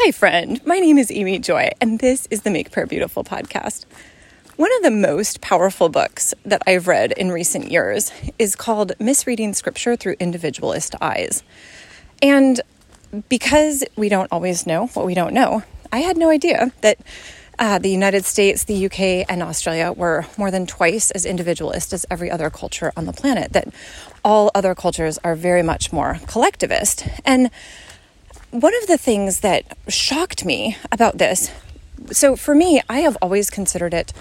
Hi, friend. My name is Amy Joy, and this is the Make Prayer Beautiful podcast. One of the most powerful books that I've read in recent years is called Misreading Scripture Through Individualist Eyes. And because we don't always know what we don't know, I had no idea that uh, the United States, the UK, and Australia were more than twice as individualist as every other culture on the planet, that all other cultures are very much more collectivist. And one of the things that shocked me about this so for me, I have always considered it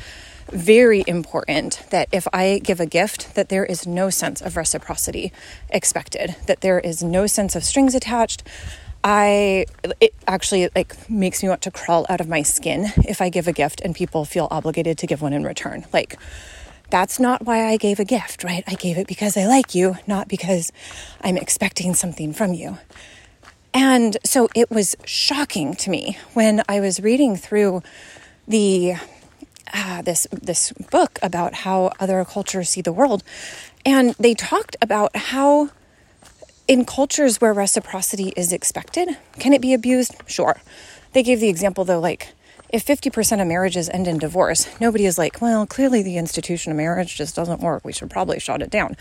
very important that if I give a gift that there is no sense of reciprocity expected, that there is no sense of strings attached. I it actually like makes me want to crawl out of my skin if I give a gift and people feel obligated to give one in return. Like that's not why I gave a gift, right? I gave it because I like you, not because I'm expecting something from you. And so it was shocking to me when I was reading through the uh, this this book about how other cultures see the world, and they talked about how in cultures where reciprocity is expected, can it be abused? Sure. They gave the example though, like if 50% of marriages end in divorce, nobody is like, well, clearly the institution of marriage just doesn't work. We should probably shut it down.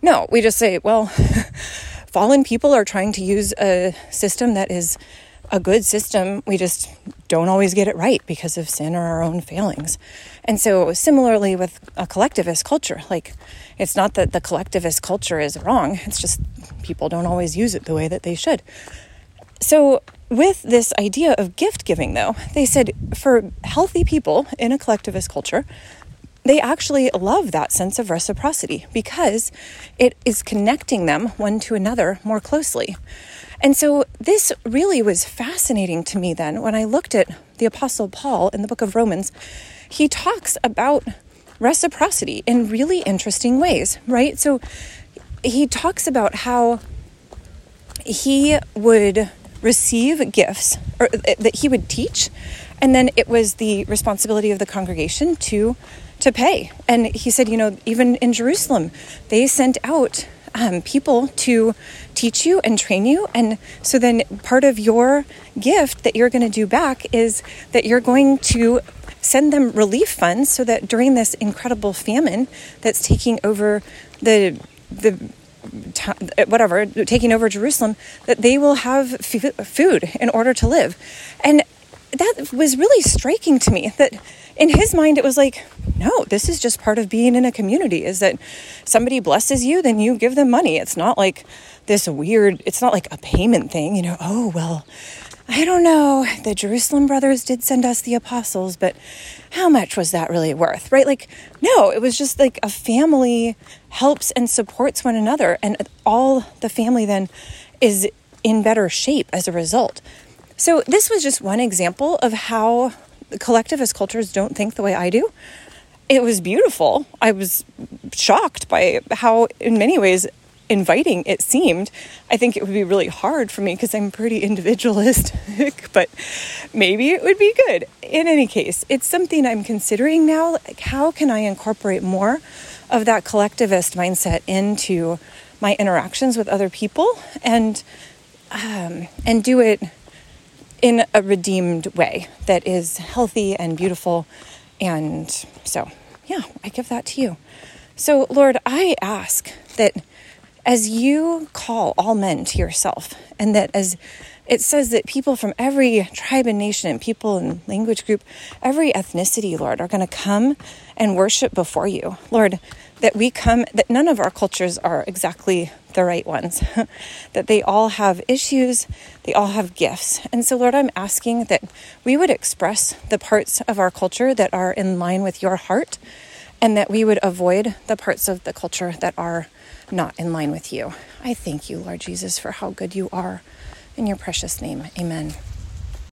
No, we just say, well, fallen people are trying to use a system that is a good system. We just don't always get it right because of sin or our own failings. And so, similarly with a collectivist culture, like it's not that the collectivist culture is wrong, it's just people don't always use it the way that they should. So, with this idea of gift giving, though, they said for healthy people in a collectivist culture, they actually love that sense of reciprocity because it is connecting them one to another more closely. And so this really was fascinating to me then when I looked at the Apostle Paul in the book of Romans. He talks about reciprocity in really interesting ways, right? So he talks about how he would receive gifts or uh, that he would teach and then it was the responsibility of the congregation to to pay. And he said, you know, even in Jerusalem, they sent out um, people to teach you and train you. And so then part of your gift that you're going to do back is that you're going to send them relief funds so that during this incredible famine that's taking over the the whatever taking over Jerusalem that they will have food in order to live and that was really striking to me that in his mind it was like no this is just part of being in a community is that somebody blesses you then you give them money. It's not like this weird it's not like a payment thing you know oh well i don't know. The jerusalem brothers did send us the apostles but how much was that really worth right? Like no it was just like a family helps and supports one another and all the family then is in better shape as a result. So, this was just one example of how collectivist cultures don't think the way I do. It was beautiful. I was shocked by how, in many ways, inviting it seemed. I think it would be really hard for me because I'm pretty individualistic, but maybe it would be good. In any case, it's something I'm considering now. Like, how can I incorporate more of that collectivist mindset into my interactions with other people and um, and do it in a redeemed way that is healthy and beautiful. And so, yeah, I give that to you. So, Lord, I ask that as you call all men to yourself, and that as it says that people from every tribe and nation and people and language group, every ethnicity, Lord, are going to come and worship before you. Lord, that we come, that none of our cultures are exactly the right ones, that they all have issues, they all have gifts. And so, Lord, I'm asking that we would express the parts of our culture that are in line with your heart, and that we would avoid the parts of the culture that are not in line with you. I thank you, Lord Jesus, for how good you are. In your precious name, amen.